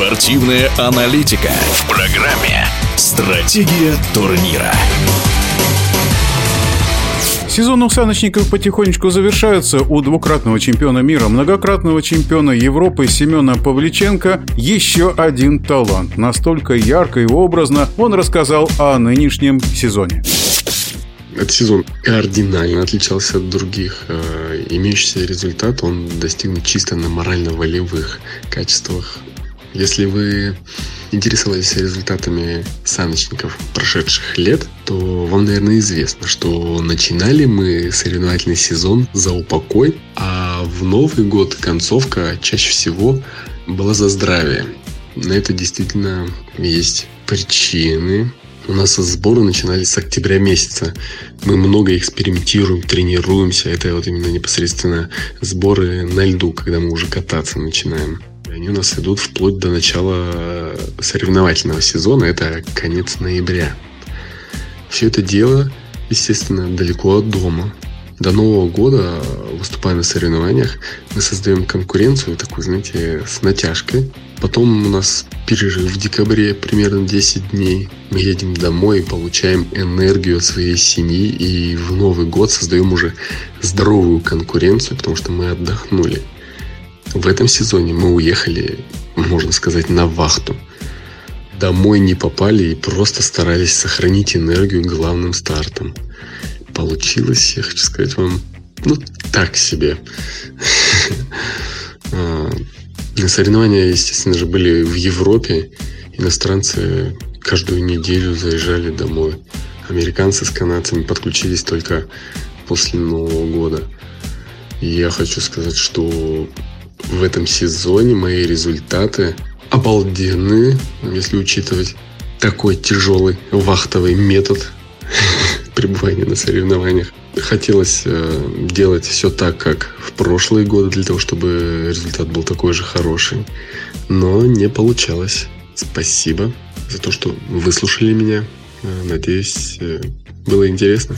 Спортивная аналитика в программе «Стратегия турнира». Сезон у саночников потихонечку завершается. У двукратного чемпиона мира, многократного чемпиона Европы Семена Павличенко еще один талант. Настолько ярко и образно он рассказал о нынешнем сезоне. Этот сезон кардинально отличался от других. Э, имеющийся результат он достигнут чисто на морально-волевых качествах. Если вы интересовались результатами саночников прошедших лет, то вам, наверное, известно, что начинали мы соревновательный сезон за упокой, а в Новый год концовка чаще всего была за здравие. На это действительно есть причины. У нас сборы начинались с октября месяца. Мы много экспериментируем, тренируемся. Это вот именно непосредственно сборы на льду, когда мы уже кататься начинаем. Они у нас идут вплоть до начала соревновательного сезона. Это конец ноября. Все это дело, естественно, далеко от дома. До Нового года, выступая на соревнованиях, мы создаем конкуренцию, такую, знаете, с натяжкой. Потом у нас перерыв в декабре, примерно 10 дней. Мы едем домой получаем энергию от своей семьи. И в Новый год создаем уже здоровую конкуренцию, потому что мы отдохнули. В этом сезоне мы уехали, можно сказать, на вахту. Домой не попали и просто старались сохранить энергию главным стартом. Получилось, я хочу сказать вам, ну, так себе. А, соревнования, естественно же, были в Европе. Иностранцы каждую неделю заезжали домой. Американцы с канадцами подключились только после Нового года. И я хочу сказать, что в этом сезоне мои результаты обалденные, если учитывать такой тяжелый вахтовый метод пребывания на соревнованиях. Хотелось э, делать все так, как в прошлые годы, для того, чтобы результат был такой же хороший. Но не получалось. Спасибо за то, что выслушали меня. Э, надеюсь, э, было интересно.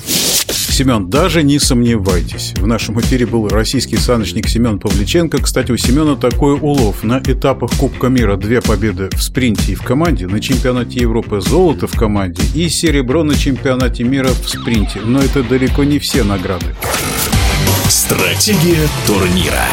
Семен, даже не сомневайтесь. В нашем эфире был российский саночник Семен Павличенко. Кстати, у Семена такой улов. На этапах Кубка мира две победы в спринте и в команде, на чемпионате Европы золото в команде и серебро на чемпионате мира в спринте. Но это далеко не все награды. Стратегия турнира.